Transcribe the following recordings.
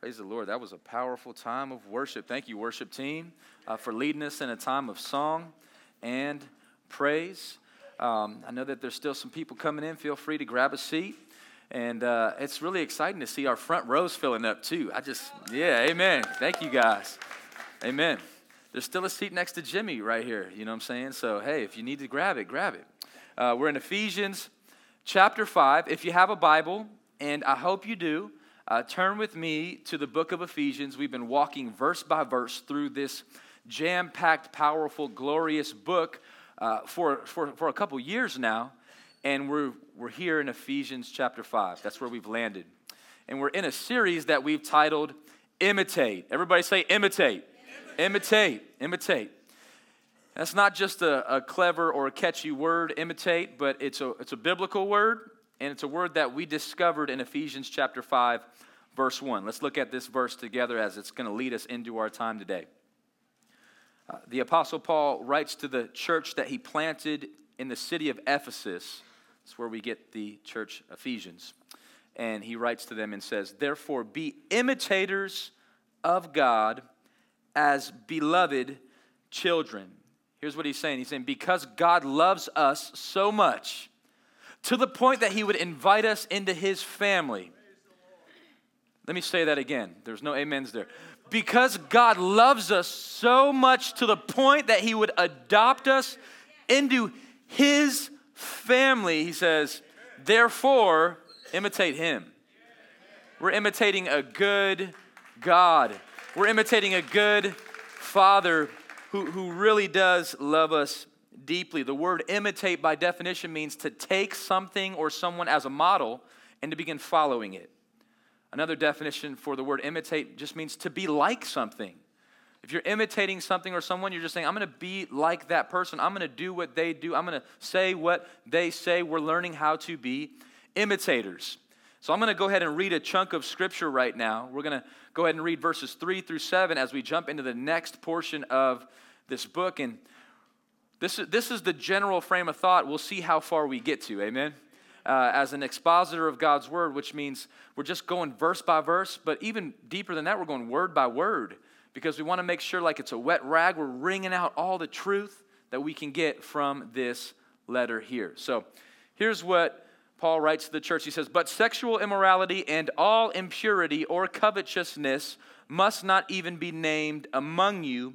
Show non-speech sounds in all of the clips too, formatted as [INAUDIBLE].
Praise the Lord. That was a powerful time of worship. Thank you, worship team, uh, for leading us in a time of song and praise. Um, I know that there's still some people coming in. Feel free to grab a seat. And uh, it's really exciting to see our front rows filling up too. I just, yeah, amen. Thank you guys. Amen. There's still a seat next to Jimmy right here. You know what I'm saying? So, hey, if you need to grab it, grab it. Uh, we're in Ephesians chapter 5. If you have a Bible, and I hope you do, uh, turn with me to the book of Ephesians. We've been walking verse by verse through this jam packed, powerful, glorious book uh, for, for, for a couple years now. And we're, we're here in Ephesians chapter 5. That's where we've landed. And we're in a series that we've titled Imitate. Everybody say, Imitate. Imitate. Imitate. That's not just a, a clever or a catchy word, imitate, but it's a, it's a biblical word, and it's a word that we discovered in Ephesians chapter 5, verse 1. Let's look at this verse together as it's going to lead us into our time today. Uh, the Apostle Paul writes to the church that he planted in the city of Ephesus that's where we get the church Ephesians. And he writes to them and says, Therefore, be imitators of God as beloved children. Here's what he's saying He's saying, Because God loves us so much, to the point that he would invite us into his family. Let me say that again. There's no amens there. Because God loves us so much to the point that he would adopt us into his family, he says, therefore, imitate him. We're imitating a good God. We're imitating a good Father who, who really does love us deeply. The word imitate, by definition, means to take something or someone as a model and to begin following it. Another definition for the word imitate just means to be like something. If you're imitating something or someone, you're just saying, I'm going to be like that person. I'm going to do what they do. I'm going to say what they say. We're learning how to be imitators. So I'm going to go ahead and read a chunk of scripture right now. We're going to go ahead and read verses 3 through 7 as we jump into the next portion of this book. And this is, this is the general frame of thought. We'll see how far we get to. Amen. Uh, as an expositor of God's word, which means we're just going verse by verse, but even deeper than that, we're going word by word because we want to make sure, like it's a wet rag, we're wringing out all the truth that we can get from this letter here. So here's what Paul writes to the church. He says, But sexual immorality and all impurity or covetousness must not even be named among you,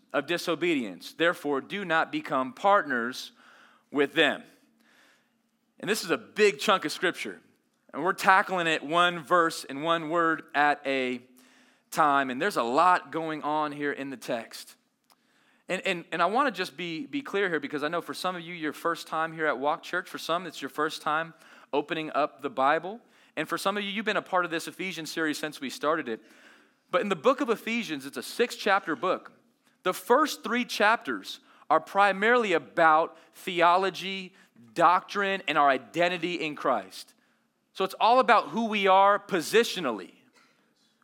of disobedience. Therefore, do not become partners with them. And this is a big chunk of scripture. And we're tackling it one verse and one word at a time, and there's a lot going on here in the text. And, and, and I want to just be, be clear here because I know for some of you, your first time here at Walk Church. For some, it's your first time opening up the Bible. And for some of you, you've been a part of this Ephesians series since we started it. But in the book of Ephesians, it's a six chapter book. The first three chapters are primarily about theology, doctrine, and our identity in Christ. So it's all about who we are positionally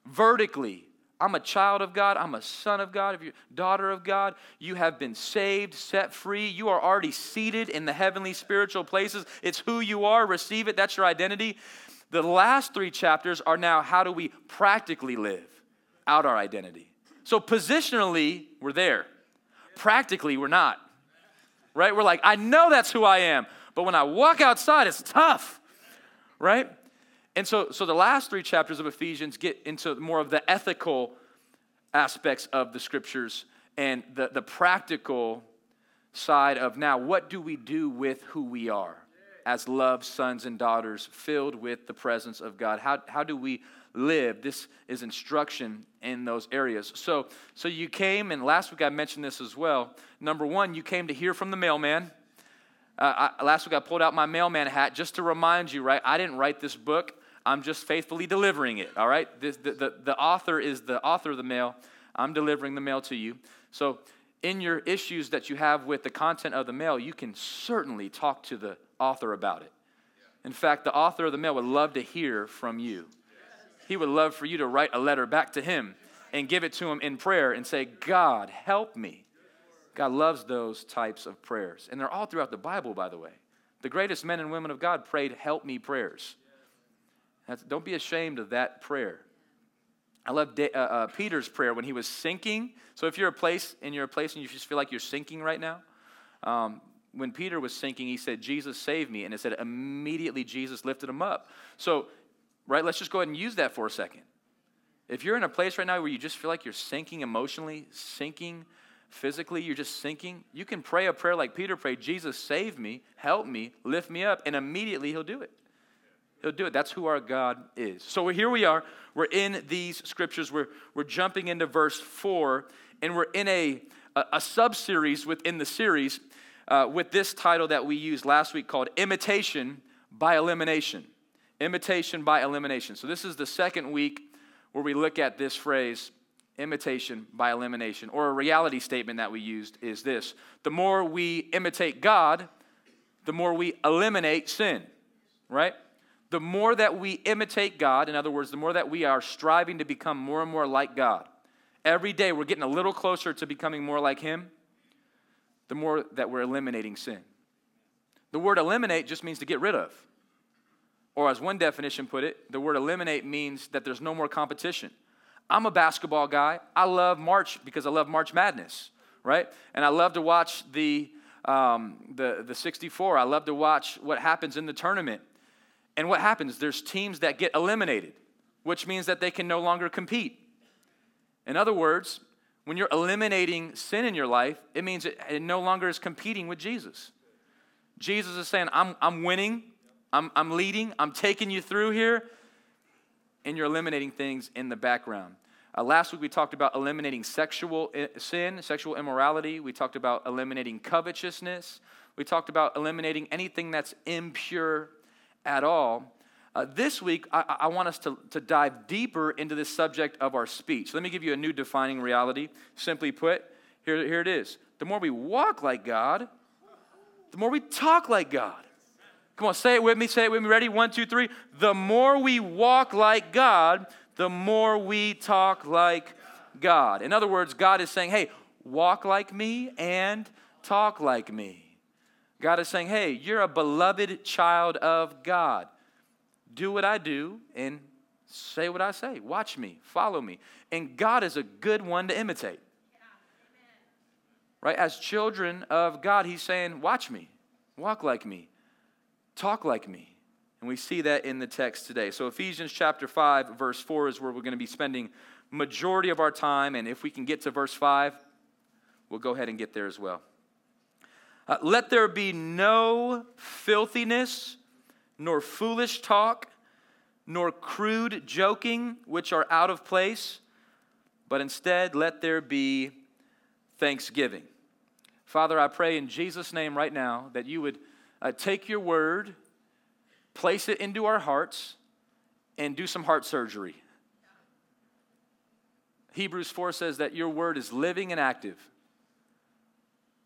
vertically. I'm a child of God. I'm a son of God. If you're daughter of God, you have been saved, set free. You are already seated in the heavenly spiritual places. It's who you are. Receive it. That's your identity. The last three chapters are now how do we practically live out our identity. So positionally, we're there. Practically, we're not. Right? We're like, I know that's who I am, but when I walk outside, it's tough. Right? And so, so the last three chapters of Ephesians get into more of the ethical aspects of the scriptures and the, the practical side of now, what do we do with who we are as loved sons and daughters filled with the presence of God? How, how do we live? This is instruction in those areas. So, so you came, and last week I mentioned this as well. Number one, you came to hear from the mailman. Uh, I, last week I pulled out my mailman hat just to remind you, right? I didn't write this book. I'm just faithfully delivering it, all right? This, the, the, the author is the author of the mail. I'm delivering the mail to you. So, in your issues that you have with the content of the mail, you can certainly talk to the author about it. In fact, the author of the mail would love to hear from you. He would love for you to write a letter back to him and give it to him in prayer and say, God, help me. God loves those types of prayers. And they're all throughout the Bible, by the way. The greatest men and women of God prayed, Help me prayers. That's, don't be ashamed of that prayer. I love uh, uh, Peter's prayer when he was sinking. So if you're a place and you're a place and you just feel like you're sinking right now, um, when Peter was sinking, he said, Jesus save me. And it said, immediately Jesus lifted him up. So, right, let's just go ahead and use that for a second. If you're in a place right now where you just feel like you're sinking emotionally, sinking physically, you're just sinking, you can pray a prayer like Peter prayed Jesus, save me, help me, lift me up, and immediately he'll do it. He'll do it. That's who our God is. So here we are. We're in these scriptures. We're, we're jumping into verse 4, and we're in a, a, a sub series within the series uh, with this title that we used last week called Imitation by Elimination. Imitation by Elimination. So this is the second week where we look at this phrase, imitation by elimination, or a reality statement that we used is this the more we imitate God, the more we eliminate sin, right? The more that we imitate God, in other words, the more that we are striving to become more and more like God, every day we're getting a little closer to becoming more like Him, the more that we're eliminating sin. The word eliminate just means to get rid of. Or, as one definition put it, the word eliminate means that there's no more competition. I'm a basketball guy. I love March because I love March Madness, right? And I love to watch the, um, the, the 64. I love to watch what happens in the tournament. And what happens? There's teams that get eliminated, which means that they can no longer compete. In other words, when you're eliminating sin in your life, it means it, it no longer is competing with Jesus. Jesus is saying, I'm, I'm winning, I'm, I'm leading, I'm taking you through here, and you're eliminating things in the background. Uh, last week we talked about eliminating sexual eh, sin, sexual immorality. We talked about eliminating covetousness. We talked about eliminating anything that's impure at all. Uh, this week, I, I, want us to, to dive deeper into this subject of our speech. Let me give you a new defining reality. Simply put, here, here it is. The more we walk like God, the more we talk like God. Come on, say it with me. Say it with me. Ready? One, two, three. The more we walk like God, the more we talk like God. In other words, God is saying, hey, walk like me and talk like me. God is saying, hey, you're a beloved child of God. Do what I do and say what I say. Watch me, follow me. And God is a good one to imitate. Right? As children of God, He's saying, watch me, walk like me, talk like me. And we see that in the text today. So Ephesians chapter 5 verse 4 is where we're going to be spending majority of our time and if we can get to verse 5, we'll go ahead and get there as well. Uh, let there be no filthiness, nor foolish talk, nor crude joking, which are out of place, but instead let there be thanksgiving. Father, I pray in Jesus' name right now that you would uh, take your word, place it into our hearts, and do some heart surgery. Hebrews 4 says that your word is living and active,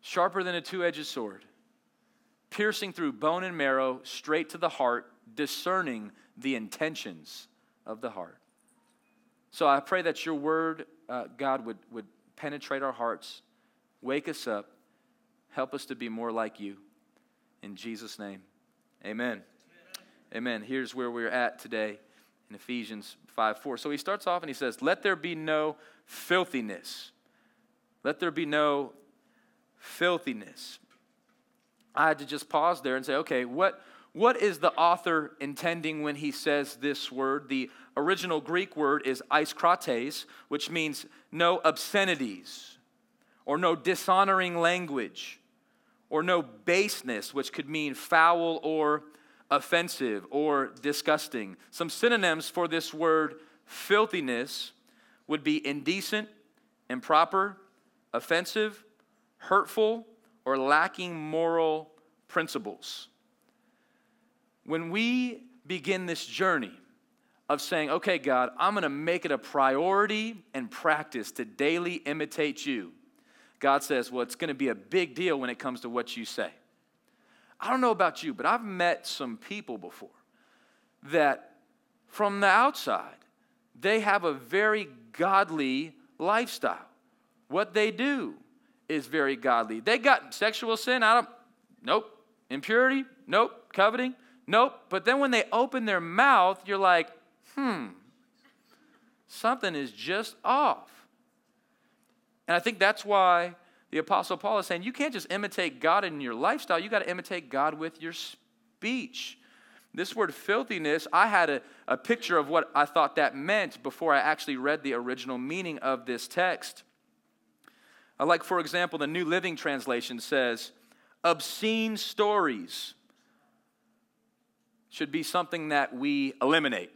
sharper than a two edged sword, piercing through bone and marrow, straight to the heart, discerning the intentions of the heart. So I pray that your word, uh, God, would, would penetrate our hearts, wake us up, help us to be more like you. In Jesus' name, amen. Amen. Here's where we're at today in Ephesians 5 4. So he starts off and he says, Let there be no filthiness. Let there be no filthiness. I had to just pause there and say, okay, what, what is the author intending when he says this word? The original Greek word is aischrotes, which means no obscenities or no dishonoring language or no baseness, which could mean foul or offensive or disgusting. Some synonyms for this word filthiness would be indecent, improper, offensive, hurtful, or lacking moral principles. When we begin this journey of saying, okay, God, I'm to make it a priority and practice to daily imitate you. God says, well, it's going to be a big deal when it comes to what you say. I don't know about you, but I've met some people before that from the outside, they have a very godly lifestyle. What they do is very godly. They got sexual sin out of, nope. Impurity, nope. Coveting, nope. But then when they open their mouth, you're like, hmm, something is just off. And I think that's why the Apostle Paul is saying you can't just imitate God in your lifestyle, you got to imitate God with your speech. This word filthiness, I had a, a picture of what I thought that meant before I actually read the original meaning of this text. Like, for example, the New Living Translation says, obscene stories should be something that we eliminate.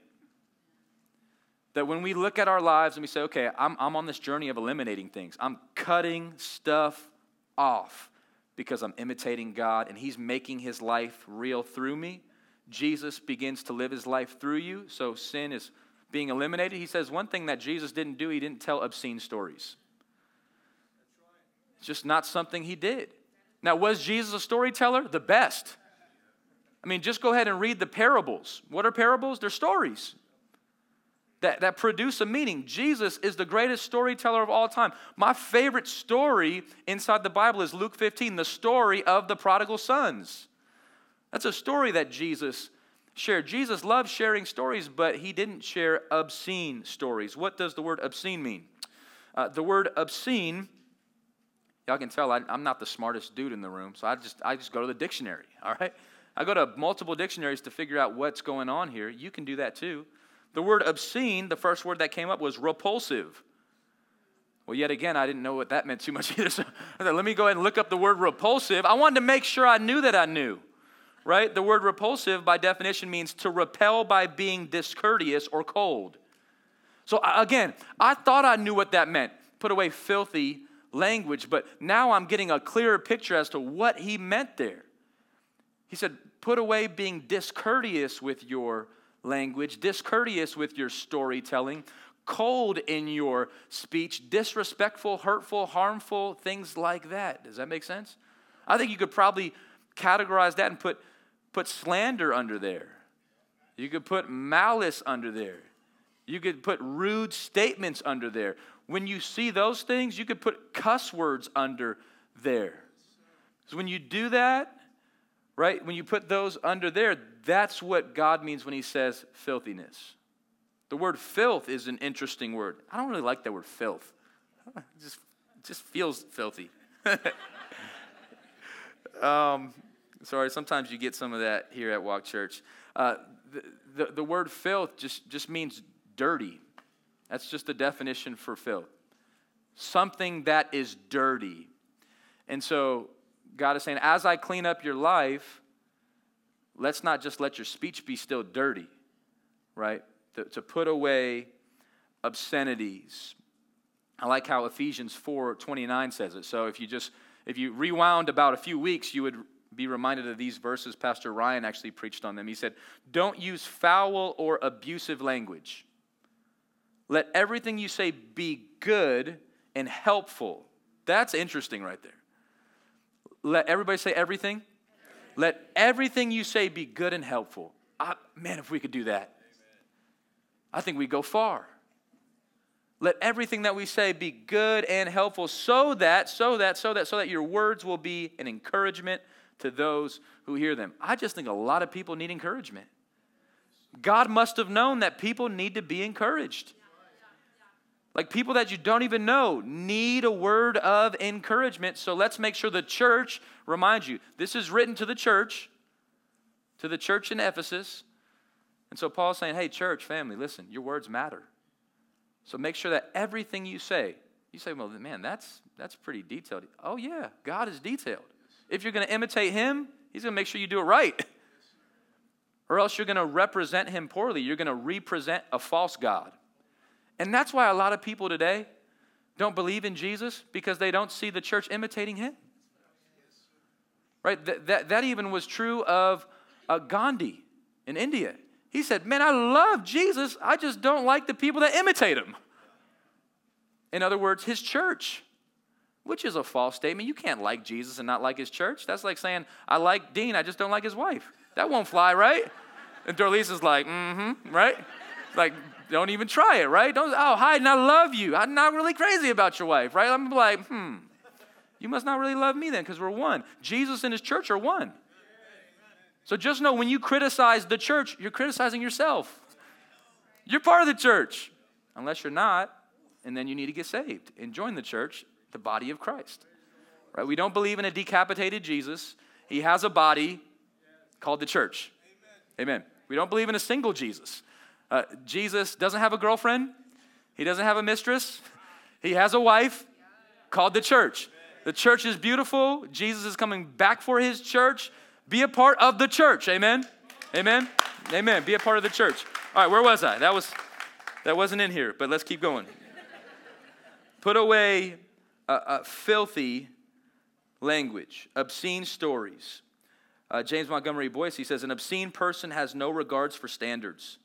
That when we look at our lives and we say, okay, I'm, I'm on this journey of eliminating things, I'm cutting stuff off because I'm imitating God and He's making His life real through me. Jesus begins to live His life through you, so sin is being eliminated. He says one thing that Jesus didn't do, He didn't tell obscene stories. It's just not something He did. Now, was Jesus a storyteller? The best. I mean, just go ahead and read the parables. What are parables? They're stories that, that produce a meaning. Jesus is the greatest storyteller of all time. My favorite story inside the Bible is Luke 15, the story of the prodigal sons. That's a story that Jesus shared. Jesus loved sharing stories, but he didn't share obscene stories. What does the word obscene mean? Uh, the word obscene, y'all can tell I, I'm not the smartest dude in the room, so I just, I just go to the dictionary, all right? I go to multiple dictionaries to figure out what's going on here. You can do that too. The word obscene, the first word that came up was repulsive. Well, yet again, I didn't know what that meant too much [LAUGHS] either. So I let me go ahead and look up the word repulsive. I wanted to make sure I knew that I knew, right? The word repulsive, by definition, means to repel by being discourteous or cold. So again, I thought I knew what that meant. Put away filthy language, but now I'm getting a clearer picture as to what he meant there. He said, put away being discourteous with your language, discourteous with your storytelling, cold in your speech, disrespectful, hurtful, harmful, things like that. Does that make sense? I think you could probably categorize that and put, put slander under there. You could put malice under there. You could put rude statements under there. When you see those things, you could put cuss words under there. So when you do that, right, when you put those under there, that's what God means when he says filthiness. The word filth is an interesting word. I don't really like that word filth. It [LAUGHS] just, it just feels filthy. [LAUGHS] um, sorry, sometimes you get some of that here at Walk Church. Uh, the, the, the word filth just, just means dirty. That's just the definition for filth. Something that is dirty. And so God is saying, as I clean up your life, let's not just let your speech be still dirty, right? To, to put away obscenities. I like how Ephesians 4 29 says it. So if you just if you rewound about a few weeks, you would be reminded of these verses. Pastor Ryan actually preached on them. He said, Don't use foul or abusive language. Let everything you say be good and helpful. That's interesting right there. Let everybody say everything. Let everything you say be good and helpful. I, man, if we could do that, I think we'd go far. Let everything that we say be good and helpful so that, so that, so that, so that your words will be an encouragement to those who hear them. I just think a lot of people need encouragement. God must have known that people need to be encouraged. Like people that you don't even know need a word of encouragement. So let's make sure the church reminds you this is written to the church, to the church in Ephesus. And so Paul's saying, hey, church, family, listen, your words matter. So make sure that everything you say, you say, well, man, that's, that's pretty detailed. Oh, yeah, God is detailed. If you're going to imitate him, he's going to make sure you do it right. [LAUGHS] or else you're going to represent him poorly. You're going to represent a false God. And that's why a lot of people today don't believe in Jesus because they don't see the church imitating him. Right? That, that, that even was true of uh, Gandhi in India. He said, Man, I love Jesus. I just don't like the people that imitate him. In other words, his church, which is a false statement. You can't like Jesus and not like his church. That's like saying, I like Dean, I just don't like his wife. That won't fly, right? And Dorlisa's like, mm hmm, right? Like, don't even try it, right? Don't, oh, hi, and I love you. I'm not really crazy about your wife, right? I'm like, hmm, you must not really love me then because we're one. Jesus and his church are one. So just know when you criticize the church, you're criticizing yourself. You're part of the church, unless you're not, and then you need to get saved and join the church, the body of Christ. Right? We don't believe in a decapitated Jesus. He has a body called the church. Amen. We don't believe in a single Jesus. Uh, Jesus doesn't have a girlfriend. He doesn't have a mistress. He has a wife called the church. The church is beautiful. Jesus is coming back for his church. Be a part of the church. Amen. Amen. Amen. Be a part of the church. All right, where was I? That was that wasn't in here, but let's keep going. Put away filthy language, obscene stories. Uh, James Montgomery Boice, he says, an obscene person has no regards for standards.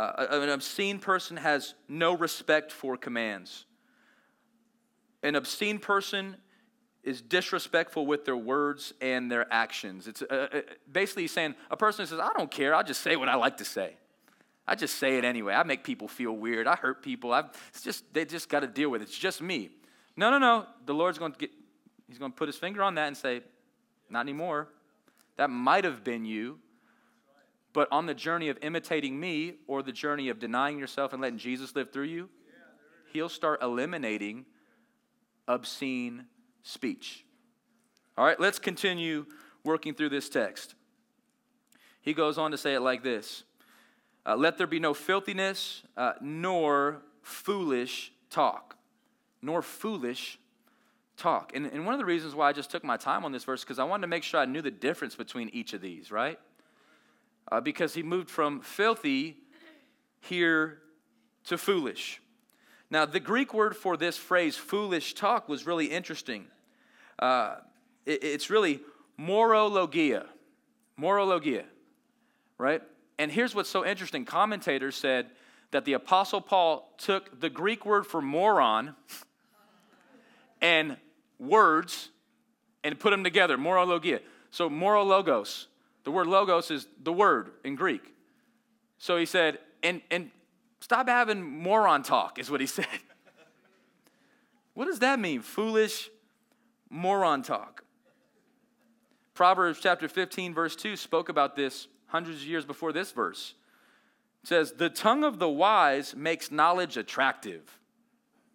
Uh, an obscene person has no respect for commands. An obscene person is disrespectful with their words and their actions. It's uh, uh basically saying a person says, I don't care, I'll just say what I like to say. I just say it anyway. I make people feel weird. I hurt people. I've, it's just they just got to deal with it. It's just me. No, no, no. The Lord's going to get. He's going to put his finger on that and say, "Not anymore." That might have been you, but on the journey of imitating me or the journey of denying yourself and letting Jesus live through you, He'll start eliminating obscene speech. All right, let's continue working through this text. He goes on to say it like this uh, Let there be no filthiness, uh, nor foolish talk. Nor foolish talk. And, and one of the reasons why I just took my time on this verse, because I wanted to make sure I knew the difference between each of these, right? Uh, because he moved from filthy here to foolish. Now, the Greek word for this phrase, foolish talk, was really interesting. Uh, it, it's really morologia. Morologia, right? And here's what's so interesting commentators said that the Apostle Paul took the Greek word for moron and words and put them together, morologia. So, morologos, the word logos is the word in Greek. So he said, and, and stop having moron talk, is what he [LAUGHS] said. what does that mean? Foolish moron talk. Proverbs chapter 15, verse 2 spoke about this hundreds of years before this verse. It says, The tongue of the wise makes knowledge attractive.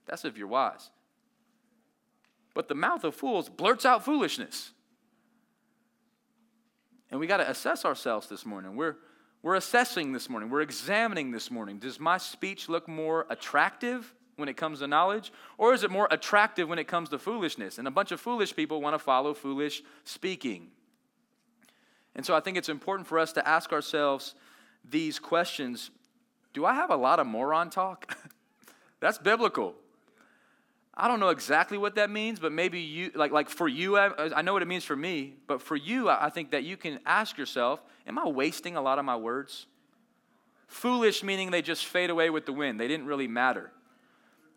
That's if you're wise. But the mouth of fools blurts out foolishness. And we got to assess ourselves this morning. We're, we're assessing this morning. We're examining this morning. Does my speech look more attractive when it comes to knowledge? Or is it more attractive when it comes to foolishness? And a bunch of foolish people want to follow foolish speaking. And so I think it's important for us to ask ourselves these questions Do I have a lot of moron talk? [LAUGHS] That's biblical. I don't know exactly what that means, but maybe you, like, like for you, I, I know what it means for me, but for you, I think that you can ask yourself Am I wasting a lot of my words? Foolish meaning they just fade away with the wind, they didn't really matter.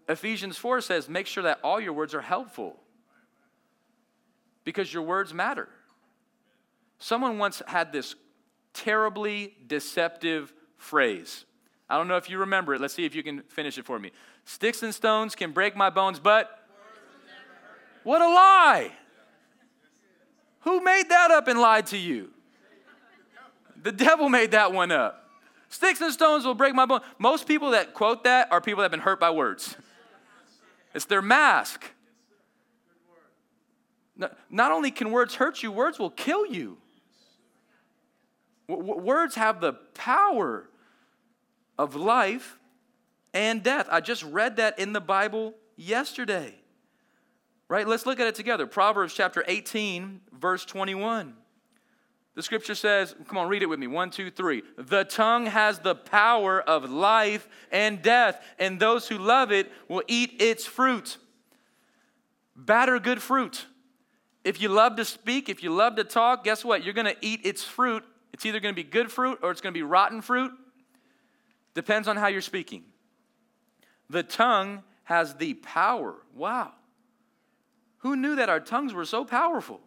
Ephesians 4 says, Make sure that all your words are helpful because your words matter. Someone once had this terribly deceptive phrase. I don't know if you remember it. Let's see if you can finish it for me. Sticks and stones can break my bones, but what a lie! Who made that up and lied to you? The devil made that one up. Sticks and stones will break my bones. Most people that quote that are people that have been hurt by words. It's their mask. Not only can words hurt you, words will kill you. Words have the power of life and death. I just read that in the Bible yesterday. Right? Let's look at it together. Proverbs chapter 18, verse 21. The scripture says, come on, read it with me. One, two, three. The tongue has the power of life and death, and those who love it will eat its fruit. Bad or good fruit. If you love to speak, if you love to talk, guess what? You're going to eat its fruit It's either going to be good fruit or it's going to be rotten fruit. Depends on how you're speaking. The tongue has the power. Wow. Who knew that our tongues were so powerful?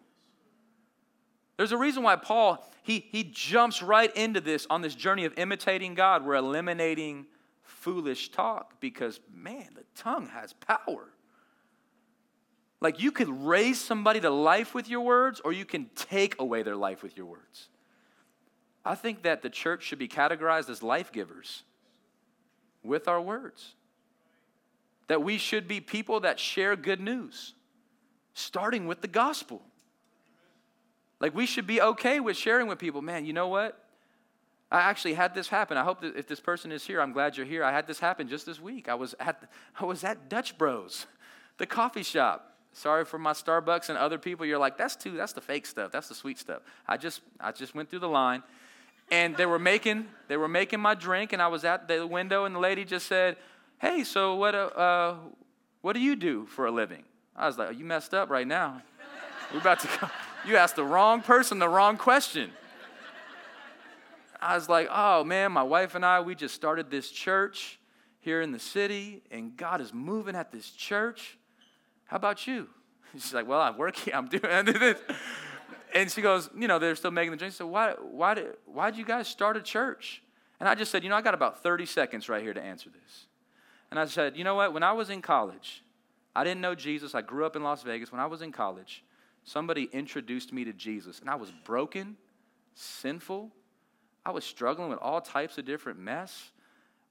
There's a reason why Paul he, he jumps right into this on this journey of imitating God. We're eliminating foolish talk because man, the tongue has power. Like you could raise somebody to life with your words, or you can take away their life with your words. I think that the church should be categorized as life givers with our words. That we should be people that share good news, starting with the gospel. Like we should be okay with sharing with people, man, you know what? I actually had this happen. I hope that if this person is here, I'm glad you're here. I had this happen just this week. I was at I was at Dutch Bros, the coffee shop. Sorry for my Starbucks and other people. You're like, that's too, that's the fake stuff. That's the sweet stuff. I just I just went through the line and they were making they were making my drink and I was at the window and the lady just said, "Hey, so what uh, uh what do you do for a living?" I was like, oh, "You messed up right now. We're about to go." [LAUGHS] You asked the wrong person the wrong question. I was like, oh man, my wife and I, we just started this church here in the city, and God is moving at this church. How about you? [LAUGHS] She's like, well, I'm working, [LAUGHS] I'm doing this. And she goes, you know, they're still making the drink. So why, why, did, why did you guys start a church? And I just said, you know, I got about 30 seconds right here to answer this. And I said, you know what? When I was in college, I didn't know Jesus. I grew up in Las Vegas. When I was in college, somebody introduced me to Jesus, and I was broken, sinful. I was struggling with all types of different mess.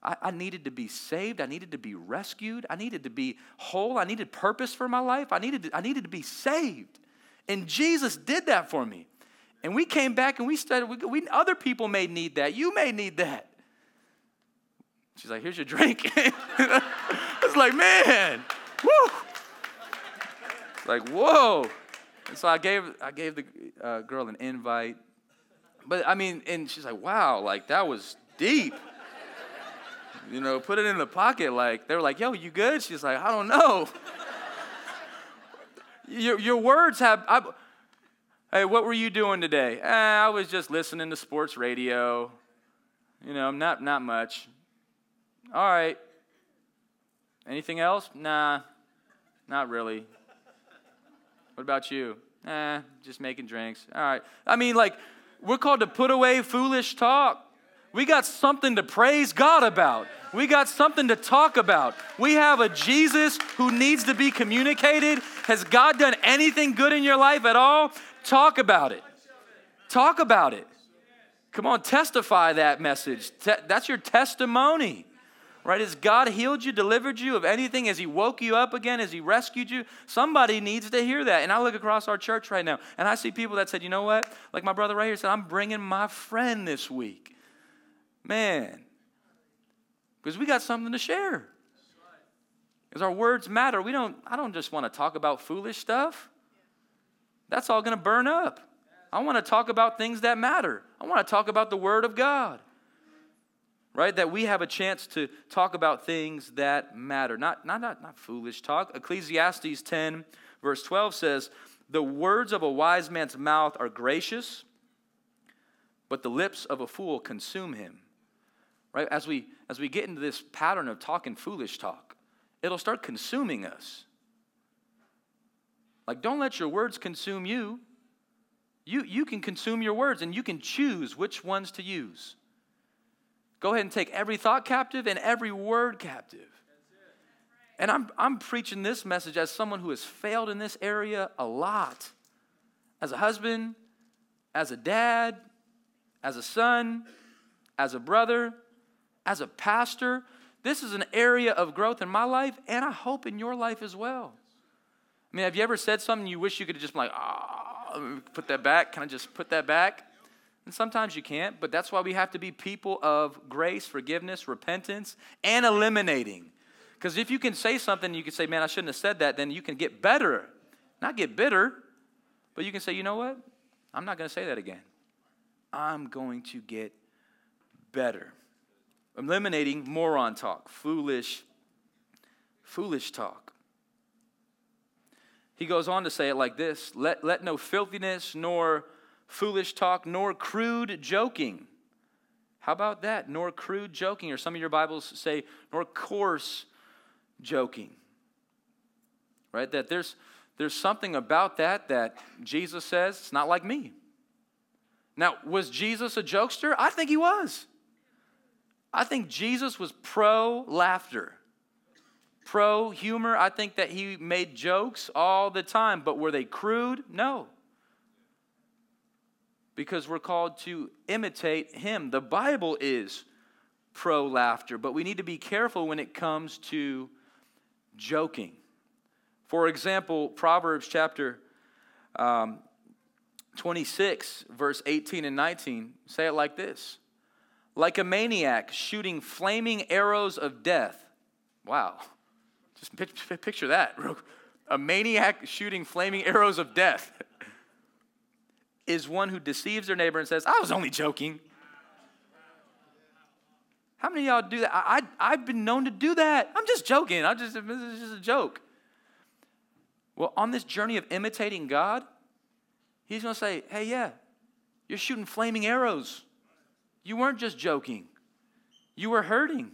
I, I, needed to be saved. I needed to be rescued. I needed to be whole. I needed purpose for my life. I needed to, I needed to be saved. And Jesus did that for me. And we came back and we studied. we, we, other people may need that. You may need that. She's like, here's your drink. [LAUGHS] it's like, man. It's like, whoa. And so I gave, I gave the uh, girl an invite. But I mean, and she's like, wow, like that was deep. You know, put it in the pocket. Like, they were like, yo, you good? She's like, I don't know. [LAUGHS] your, your words have, I, hey, what were you doing today? Eh, I was just listening to sports radio. You know, not, not much. All right. Anything else? Nah, not really. What about you? Eh, just making drinks. All right. I mean, like, we're called to put away foolish talk. We got something to praise God about. We got something to talk about. We have a Jesus who needs to be communicated. Has God done anything good in your life at all? Talk about it. Talk about it. Come on, testify that message. That's your testimony right? Has God healed you, delivered you of anything? Has He woke you up again? Has He rescued you? Somebody needs to hear that. And I look across our church right now and I see people that said, you know what? Like my brother right here said, I'm bringing my friend this week. Man, because we got something to share. Because our words matter. We don't, I don't just want to talk about foolish stuff. That's all going to burn up. I want to talk about things that matter. I want to talk about the Word of God right? That we have a chance to talk about things that matter, not, not, not, not foolish talk. Ecclesiastes 10, verse 12 says, The words of a wise man's mouth are gracious, but the lips of a fool consume him. Right? As we, as we get into this pattern of talking foolish talk, it'll start consuming us. Like, don't let your words consume you. You, you can consume your words and you can choose which ones to use. Go ahead and take every thought captive and every word captive. And I'm, I'm preaching this message as someone who has failed in this area a lot. As a husband, as a dad, as a son, as a brother, as a pastor. This is an area of growth in my life, and I hope in your life as well. I mean, have you ever said something you wish you could have just been like, oh, put that back? Can I just put that back? And sometimes you can't, but that's why we have to be people of grace, forgiveness, repentance, and eliminating. Because if you can say something, you can say, man, I shouldn't have said that, then you can get better. Not get bitter, but you can say, you know what? I'm not going to say that again. I'm going to get better. Eliminating moron talk, foolish, foolish talk. He goes on to say it like this let, let no filthiness nor foolish talk, nor crude joking. How about that? Nor crude joking, or some of your Bibles say, nor coarse joking. Right? That there's, there's something about that that Jesus says, it's not like me. Now, was Jesus a jokester? I think he was. I think Jesus was pro laughter, pro humor. I think that he made jokes all the time, but were they crude? No. Because we're called to imitate him. The Bible is pro laughter, but we need to be careful when it comes to joking. For example, Proverbs chapter um, 26, verse 18 and 19 say it like this Like a maniac shooting flaming arrows of death. Wow. Just picture that. A maniac shooting flaming arrows of death [LAUGHS] is one who deceives their neighbor and says, I was only joking. How many y'all do that? I, I, have been known to do that. I'm just joking. I'm just, this is just a joke. Well, on this journey of imitating God, He's going to say, hey, yeah, you're shooting flaming arrows. You weren't just joking, you were hurting.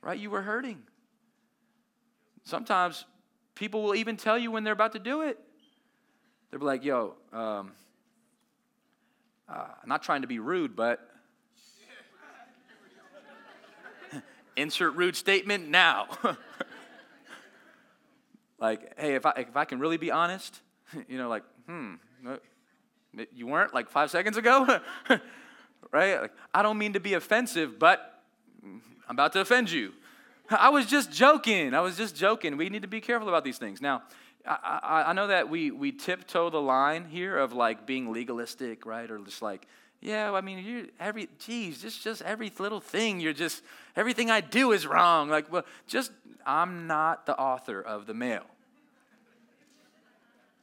Right? You were hurting. Sometimes people will even tell you when they're about to do it. They'll be like, yo, um, uh, I'm not trying to be rude, but [LAUGHS] insert rude statement now. [LAUGHS] like, hey, if I, if I can really be honest, [LAUGHS] you know, like, hmm, you weren't like five seconds ago? right? Like, I don't mean to be offensive, but I'm about to offend you. I was just joking. I was just joking. We need to be careful about these things. Now, I, I, know that we, we tiptoe the line here of like being legalistic, right? Or just like, yeah, I mean, you every, geez, just, just every little thing, you're just, everything I do is wrong. Like, well, just, I'm not the author of the mail.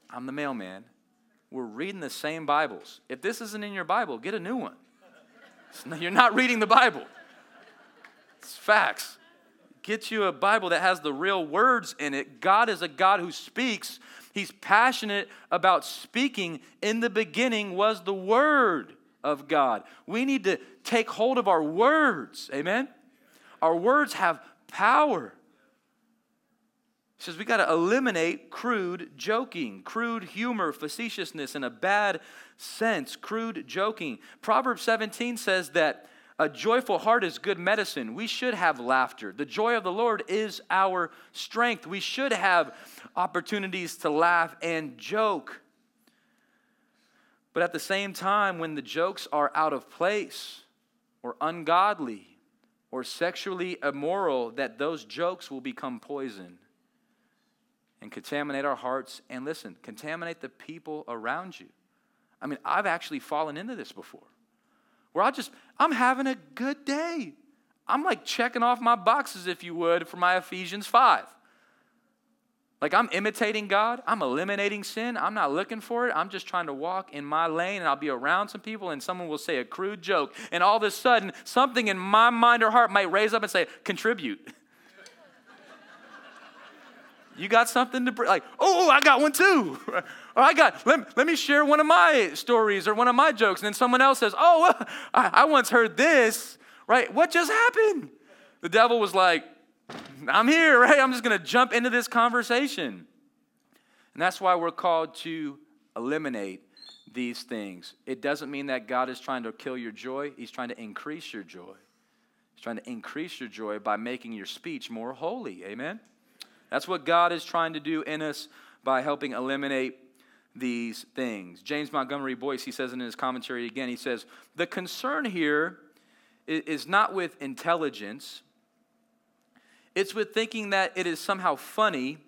I'm the mailman. We're reading the same Bibles. If this isn't in your Bible, get a new one. You're not reading the Bible. It's facts. Get you a Bible that has the real words in it. God is a God who speaks. He's passionate about speaking. In the beginning was the Word of God. We need to take hold of our words. Amen? Our words have power. He says we got to eliminate crude joking, crude humor, facetiousness in a bad sense, crude joking. Proverbs 17 says that a joyful heart is good medicine. We should have laughter. The joy of the Lord is our strength. We should have opportunities to laugh and joke. But at the same time, when the jokes are out of place or ungodly or sexually immoral, that those jokes will become poison and contaminate our hearts and listen, contaminate the people around you. I mean, I've actually fallen into this before where I just, I'm having a good day. I'm like checking off my boxes, if you would, for my Ephesians 5. Like I'm imitating God, I'm eliminating sin, I'm not looking for it, I'm just trying to walk in my lane and I'll be around some people and someone will say a crude joke, and all of a sudden, something in my mind or heart might raise up and say, contribute. [LAUGHS] You got something to bring? Like, oh, I got one too. [LAUGHS] or I got, let, let me share one of my stories or one of my jokes. And then someone else says, oh, [LAUGHS] I, I once heard this, right? What just happened? The devil was like, I'm here, [LAUGHS] right? I'm just going to jump into this conversation. And that's why we're called to eliminate these things. It doesn't mean that God is trying to kill your joy, He's trying to increase your joy. He's trying to increase your joy by making your speech more holy. Amen? That's what God is trying to do in us by helping eliminate these things. James Montgomery Boice, he says in his commentary again, he says, The concern here is not with intelligence, it's with thinking that it is somehow funny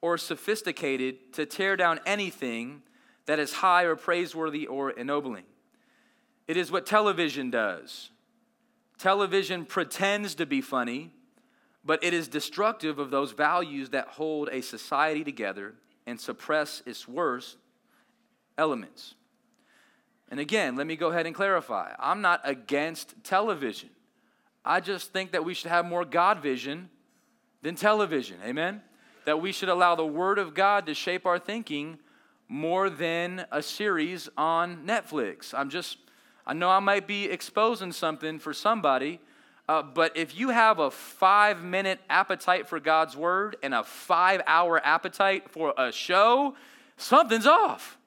or sophisticated to tear down anything that is high or praiseworthy or ennobling. It is what television does. Television pretends to be funny but it is destructive of those values that hold a society together and suppress its worst elements. And again, let me go ahead and clarify I'm not against television. I just think that we should have more God vision than television. Amen? That we should allow the Word of God to shape our thinking more than a series on Netflix. I'm just, I know I might be exposing something for somebody, uh, but if you have a five minute appetite for God's word and a five hour appetite for a show, something's off.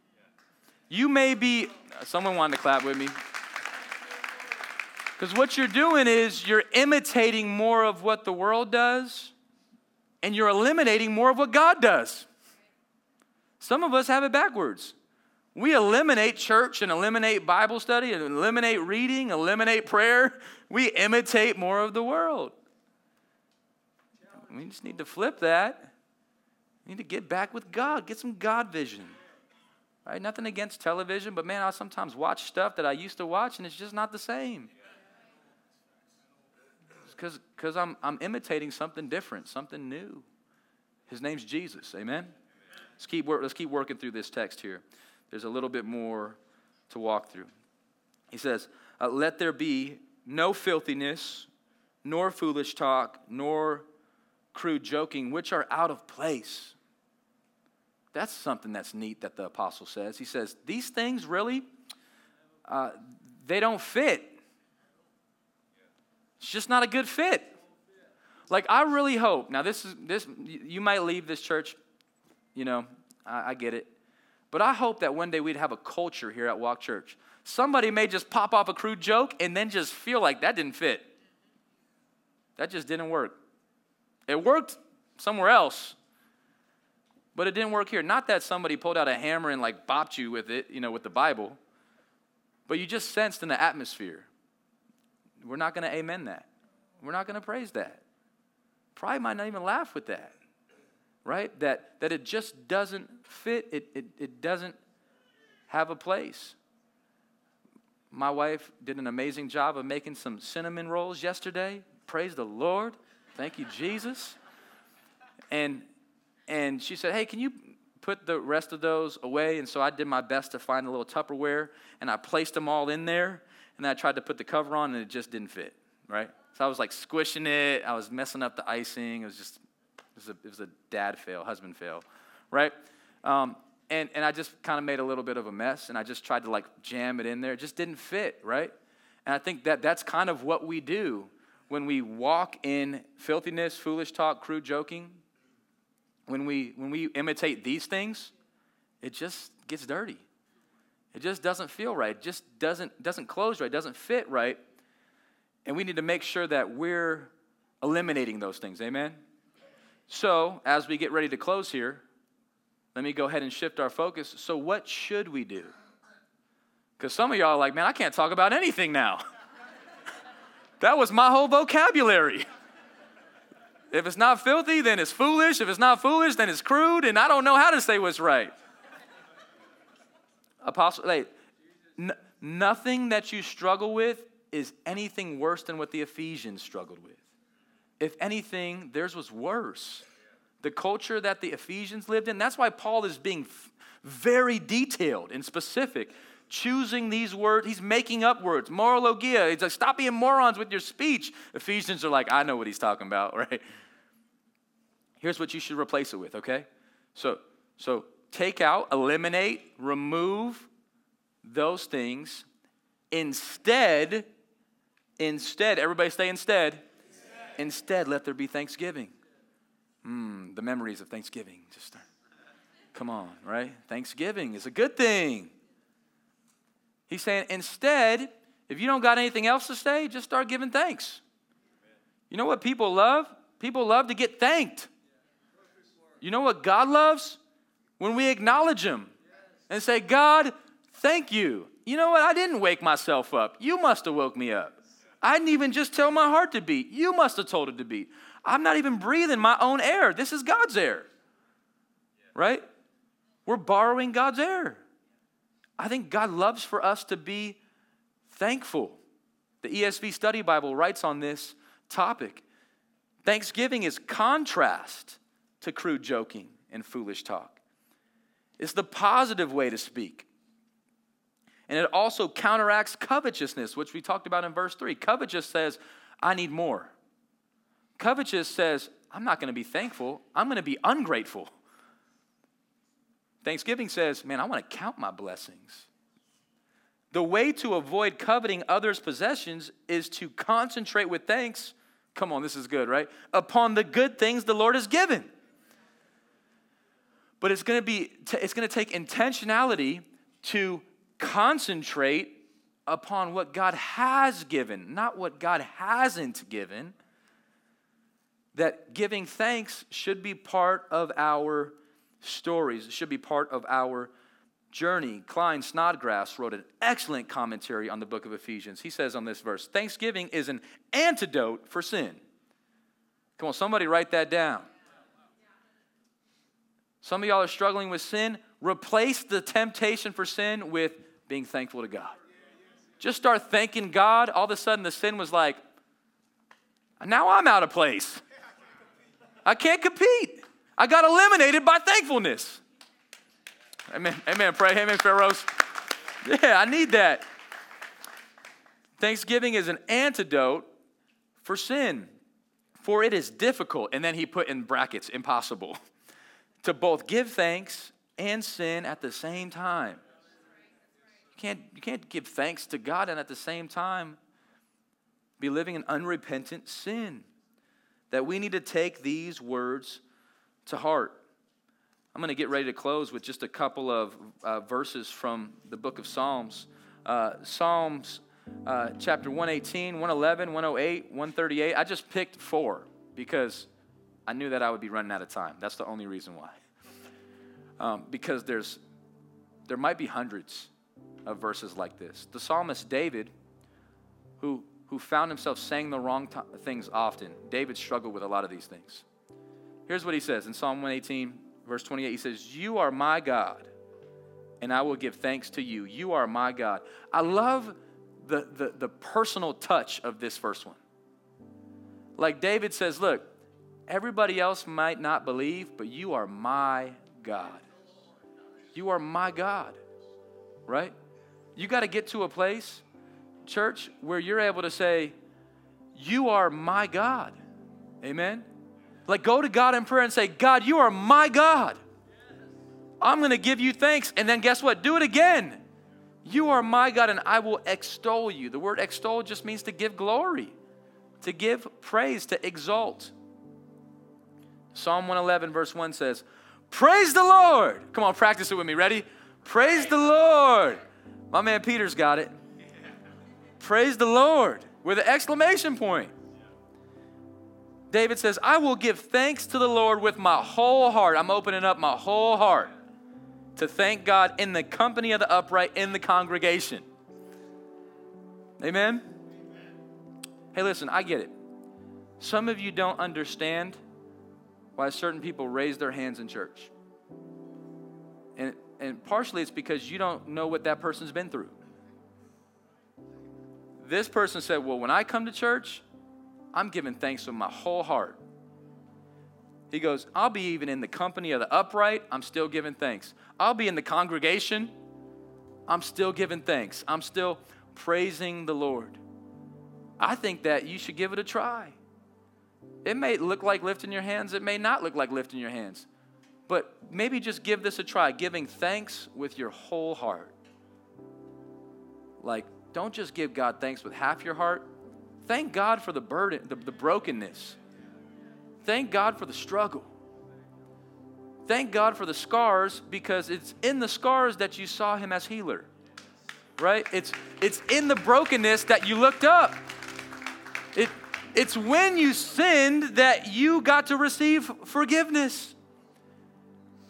You may be, someone wanted to clap with me. Because what you're doing is you're imitating more of what the world does and you're eliminating more of what God does. Some of us have it backwards. We eliminate church and eliminate Bible study and eliminate reading, eliminate prayer. We imitate more of the world. We just need to flip that. We need to get back with God, get some God vision. Right? Nothing against television, but man, I sometimes watch stuff that I used to watch and it's just not the same. Because I'm, I'm imitating something different, something new. His name's Jesus. Amen? Let's keep, let's keep working through this text here. There's a little bit more to walk through. He says, uh, Let there be no filthiness, nor foolish talk, nor crude joking, which are out of place. That's something that's neat that the apostle says. He says, These things really, uh, they don't fit. It's just not a good fit. Like, I really hope, now, this is, this, you might leave this church, you know, I, I get it. But I hope that one day we'd have a culture here at Walk Church. Somebody may just pop off a crude joke and then just feel like that didn't fit. That just didn't work. It worked somewhere else, but it didn't work here. Not that somebody pulled out a hammer and like bopped you with it, you know, with the Bible, but you just sensed in the atmosphere. We're not going to amen that. We're not going to praise that. Probably might not even laugh with that right? That, that it just doesn't fit, it, it, it doesn't have a place. My wife did an amazing job of making some cinnamon rolls yesterday. Praise the Lord. Thank you, Jesus. And, and she said, Hey, can you put the rest of those away? And so I did my best to find a little Tupperware and I placed them all in there. And I tried to put the cover on and it just didn't fit, right? So I was like squishing it. I was messing up the icing. It was just it was a, it was a dad fail, husband fail, right? Um, and, and I just kind of made a little bit of a mess and I just tried to like jam it in there. It just didn't fit, right? And I think that that's kind of what we do when we walk in filthiness, foolish talk, crude joking. When we, when we imitate these things, it just gets dirty. It just doesn't feel right. It just doesn't, doesn't close right, doesn't fit right. And we need to make sure that we're eliminating those things. Amen? So, as we get ready to close here, let me go ahead and shift our focus. So, what should we do? Because some of y'all are like, man, I can't talk about anything now. [LAUGHS] that was my whole vocabulary. If it's not filthy, then it's foolish. If it's not foolish, then it's crude, and I don't know how to say what's right. Apostle, like, n- nothing that you struggle with is anything worse than what the Ephesians struggled with. If anything, theirs was worse. The culture that the Ephesians lived in, that's why Paul is being very detailed and specific, choosing these words. He's making up words. Morologia. He's like, stop being morons with your speech. Ephesians are like, I know what he's talking about, [LAUGHS] right? Here's what you should replace it with, okay? So, so take out, eliminate, remove those things. Instead, instead, everybody stay instead Instead, let there be thanksgiving. Mm, the memories of Thanksgiving just start. Come on, right? Thanksgiving is a good thing. He's saying, instead, if you don't got anything else to say, just start giving thanks. You know what people love? People love to get thanked. You know what God loves? When we acknowledge Him and say, God, thank you. You know what? I didn't wake myself up. You must have woke me up. I didn't even just tell my heart to beat. You must have told it to beat. I'm not even breathing my own air. This is God's air. Right? We're borrowing God's air. I think God loves for us to be thankful. The ESV Study Bible writes on this topic. Thanksgiving is contrast to crude joking and foolish talk. It's the positive way to speak. And it also counteracts covetousness, which we talked about in verse 3. Covetous says, I need more. Covetous says, I'm not going to be thankful, I'm going to be ungrateful. Thanksgiving says, man, I want to count my blessings. The way to avoid coveting others' possessions is to concentrate with thanks. Come on, this is good, right? Upon the good things the Lord has given. But it's going to be it's going to take intentionality to concentrate upon what God has given, not what God hasn't given. That giving thanks should be part of our stories, it should be part of our journey. Klyne Snodgrass wrote an excellent commentary on the book of Ephesians. He says on this verse Thanksgiving is an antidote for sin. Come on, somebody write that down. Some of y'all are struggling with sin. Replace the temptation for sin with being thankful to God. Just start thanking God. All of a sudden, the sin was like, now I'm out of place. I can't compete. I got eliminated by thankfulness. Amen. Amen. Pray. Amen, Pharaohs. Yeah, I need that. Thanksgiving is an antidote for sin, for it is difficult. And then he put in brackets, impossible, [LAUGHS] to both give thanks and sin at the same time. Can't, you can't give thanks to God and at the same time be living in unrepentant sin. That we need to take these words to heart. I'm going to get ready to close with just a couple of uh, verses from the book of Psalms. Uh, Psalms uh, chapter 118, 111, 108, 138. I just picked four because I knew that I would be running out of time. That's the only reason why. Um, because there's, there might be hundreds of verses like this. The psalmist David, who, who found himself saying the wrong t- things often, David struggled with a lot of these things. Here's what he says in Psalm 118, verse 28. He says, You are my God, and I will give thanks to you. You are my God. I love the, the, the personal touch of this first one. Like David says, Look, everybody else might not believe, but you are my God. You are my God, right? You got to get to a place, church, where you're able to say, You are my God. Amen? Like, go to God in prayer and say, God, you are my God. I'm going to give you thanks. And then guess what? Do it again. You are my God, and I will extol you. The word extol just means to give glory, to give praise, to exalt. Psalm 111, verse 1 says, Praise the Lord. Come on, practice it with me. Ready? Praise the Lord. My man Peter's got it. Praise the Lord with an exclamation point. David says, I will give thanks to the Lord with my whole heart. I'm opening up my whole heart to thank God in the company of the upright in the congregation. Amen? Hey, listen, I get it. Some of you don't understand why certain people raise their hands in church. And, and partially it's because you don't know what that person's been through. This person said, Well, when I come to church, I'm giving thanks with my whole heart. He goes, I'll be even in the company of the upright, I'm still giving thanks. I'll be in the congregation, I'm still giving thanks. I'm still praising the Lord. I think that you should give it a try. It may look like lifting your hands, it may not look like lifting your hands. But maybe just give this a try, giving thanks with your whole heart. Like, don't just give God thanks with half your heart, Thank God for the burden, the, the brokenness. Thank God for the struggle. Thank God for the scars because it's in the scars that you saw him as healer. Right? It's it's in the brokenness that you looked up. It it's when you sinned that you got to receive forgiveness.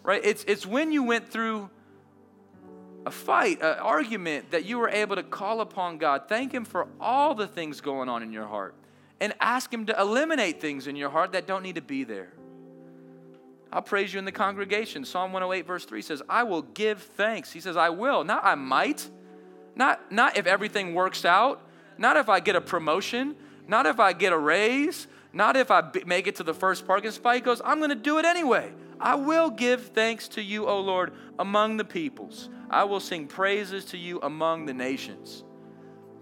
Right? It's it's when you went through a fight, an argument, that you were able to call upon God. Thank Him for all the things going on in your heart and ask Him to eliminate things in your heart that don't need to be there. I'll praise you in the congregation. Psalm 108, verse 3 says, I will give thanks. He says, I will, not I might. Not, not if everything works out, not if I get a promotion, not if I get a raise, not if I make it to the first parking spot. He goes, I'm going to do it anyway. I will give thanks to you, O Lord, among the peoples. I will sing praises to you among the nations.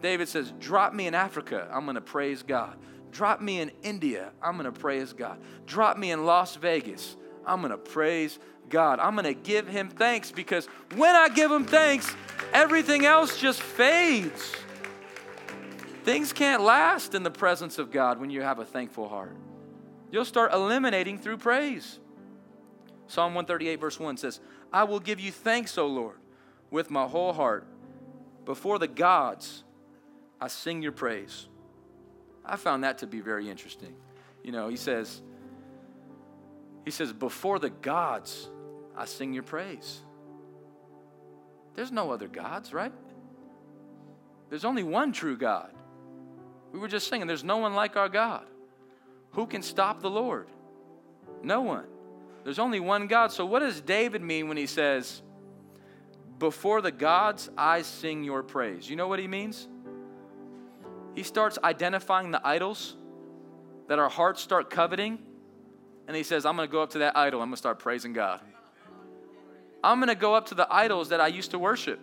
David says, Drop me in Africa, I'm going to praise God. Drop me in India, I'm going to praise God. Drop me in Las Vegas, I'm going to praise God. I'm going to give him thanks because when I give him thanks, everything else just fades. Things can't last in the presence of God when you have a thankful heart. You'll start eliminating through praise. Psalm 138, verse 1 says, I will give you thanks, O Lord, with my whole heart. Before the gods, I sing your praise. I found that to be very interesting. You know, he says, he says, before the gods, I sing your praise. There's no other gods, right? There's only one true God. We were just singing, there's no one like our God. Who can stop the Lord? No one. There's only one God. So, what does David mean when he says, Before the gods, I sing your praise? You know what he means? He starts identifying the idols that our hearts start coveting, and he says, I'm going to go up to that idol. I'm going to start praising God. I'm going to go up to the idols that I used to worship,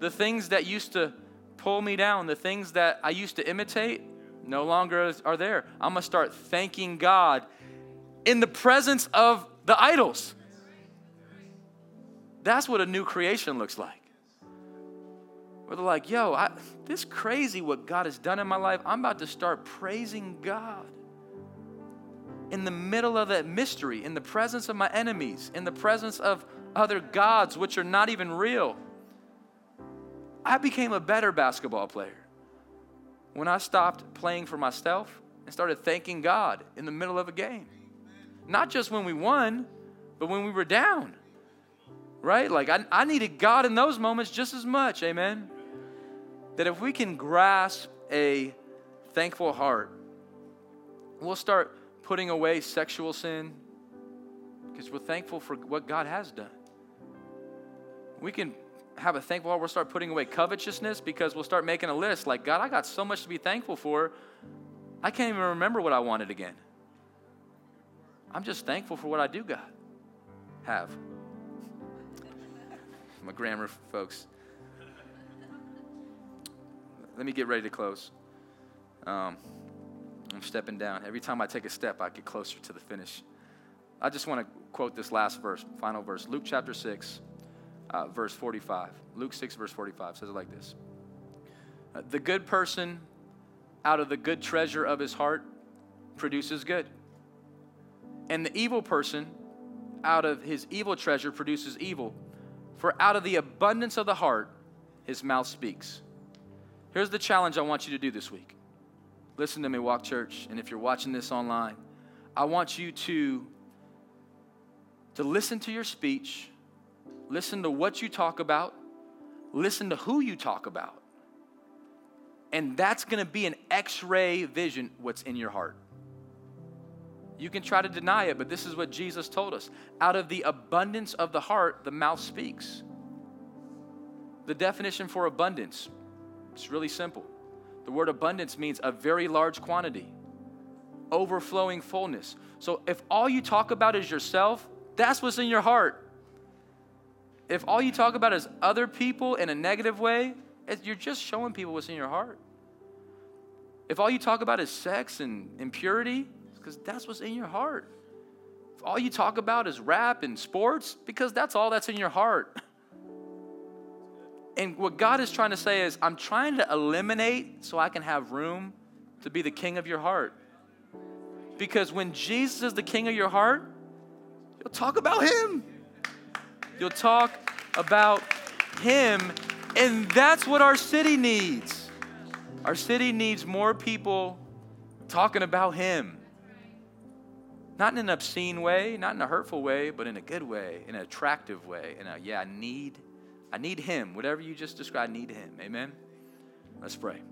the things that used to pull me down, the things that I used to imitate no longer are there. I'm going to start thanking God in the presence of the idols. That's what a new creation looks like. Where they're like, yo, I, this crazy what God has done in my life. I'm about to start praising God. In the middle of that mystery, in the presence of my enemies, in the presence of other gods which are not even real. I became a better basketball player when I stopped playing for myself and started thanking God in the middle of a game. Not just when we won, but when we were down. Right? Like, I, I needed God in those moments just as much. Amen. That if we can grasp a thankful heart, we'll start putting away sexual sin because we're thankful for what God has done. We can have a thankful heart. We'll start putting away covetousness because we'll start making a list like, God, I got so much to be thankful for. I can't even remember what I wanted again. I'm just thankful for what I do got, have. [LAUGHS] My grammar folks. Let me get ready to close. Um, I'm stepping down. Every time I take a step, I get closer to the finish. I just want to quote this last verse, final verse. Luke chapter 6, uh, verse 45. Luke 6, verse 45 says it like this The good person out of the good treasure of his heart produces good. And the evil person, out of his evil treasure, produces evil. For out of the abundance of the heart, his mouth speaks. Here's the challenge I want you to do this week. Listen to me, Walk Church, and if you're watching this online, I want you to, to listen to your speech, listen to what you talk about, listen to who you talk about. And that's going to be an x ray vision what's in your heart. You can try to deny it, but this is what Jesus told us. Out of the abundance of the heart, the mouth speaks. The definition for abundance, it's really simple. The word abundance means a very large quantity, overflowing fullness. So if all you talk about is yourself, that's what's in your heart. If all you talk about is other people in a negative way, you're just showing people what's in your heart. If all you talk about is sex and impurity, because that's what's in your heart. If all you talk about is rap and sports, because that's all that's in your heart. And what God is trying to say is, I'm trying to eliminate so I can have room to be the king of your heart. Because when Jesus is the king of your heart, you'll talk about him. You'll talk about him. And that's what our city needs. Our city needs more people talking about him. Not in an obscene way, not in a hurtful way, but in a good way, in an attractive way. In a, yeah, I need, I need him. Whatever you just described, I need him. Amen? Let's pray.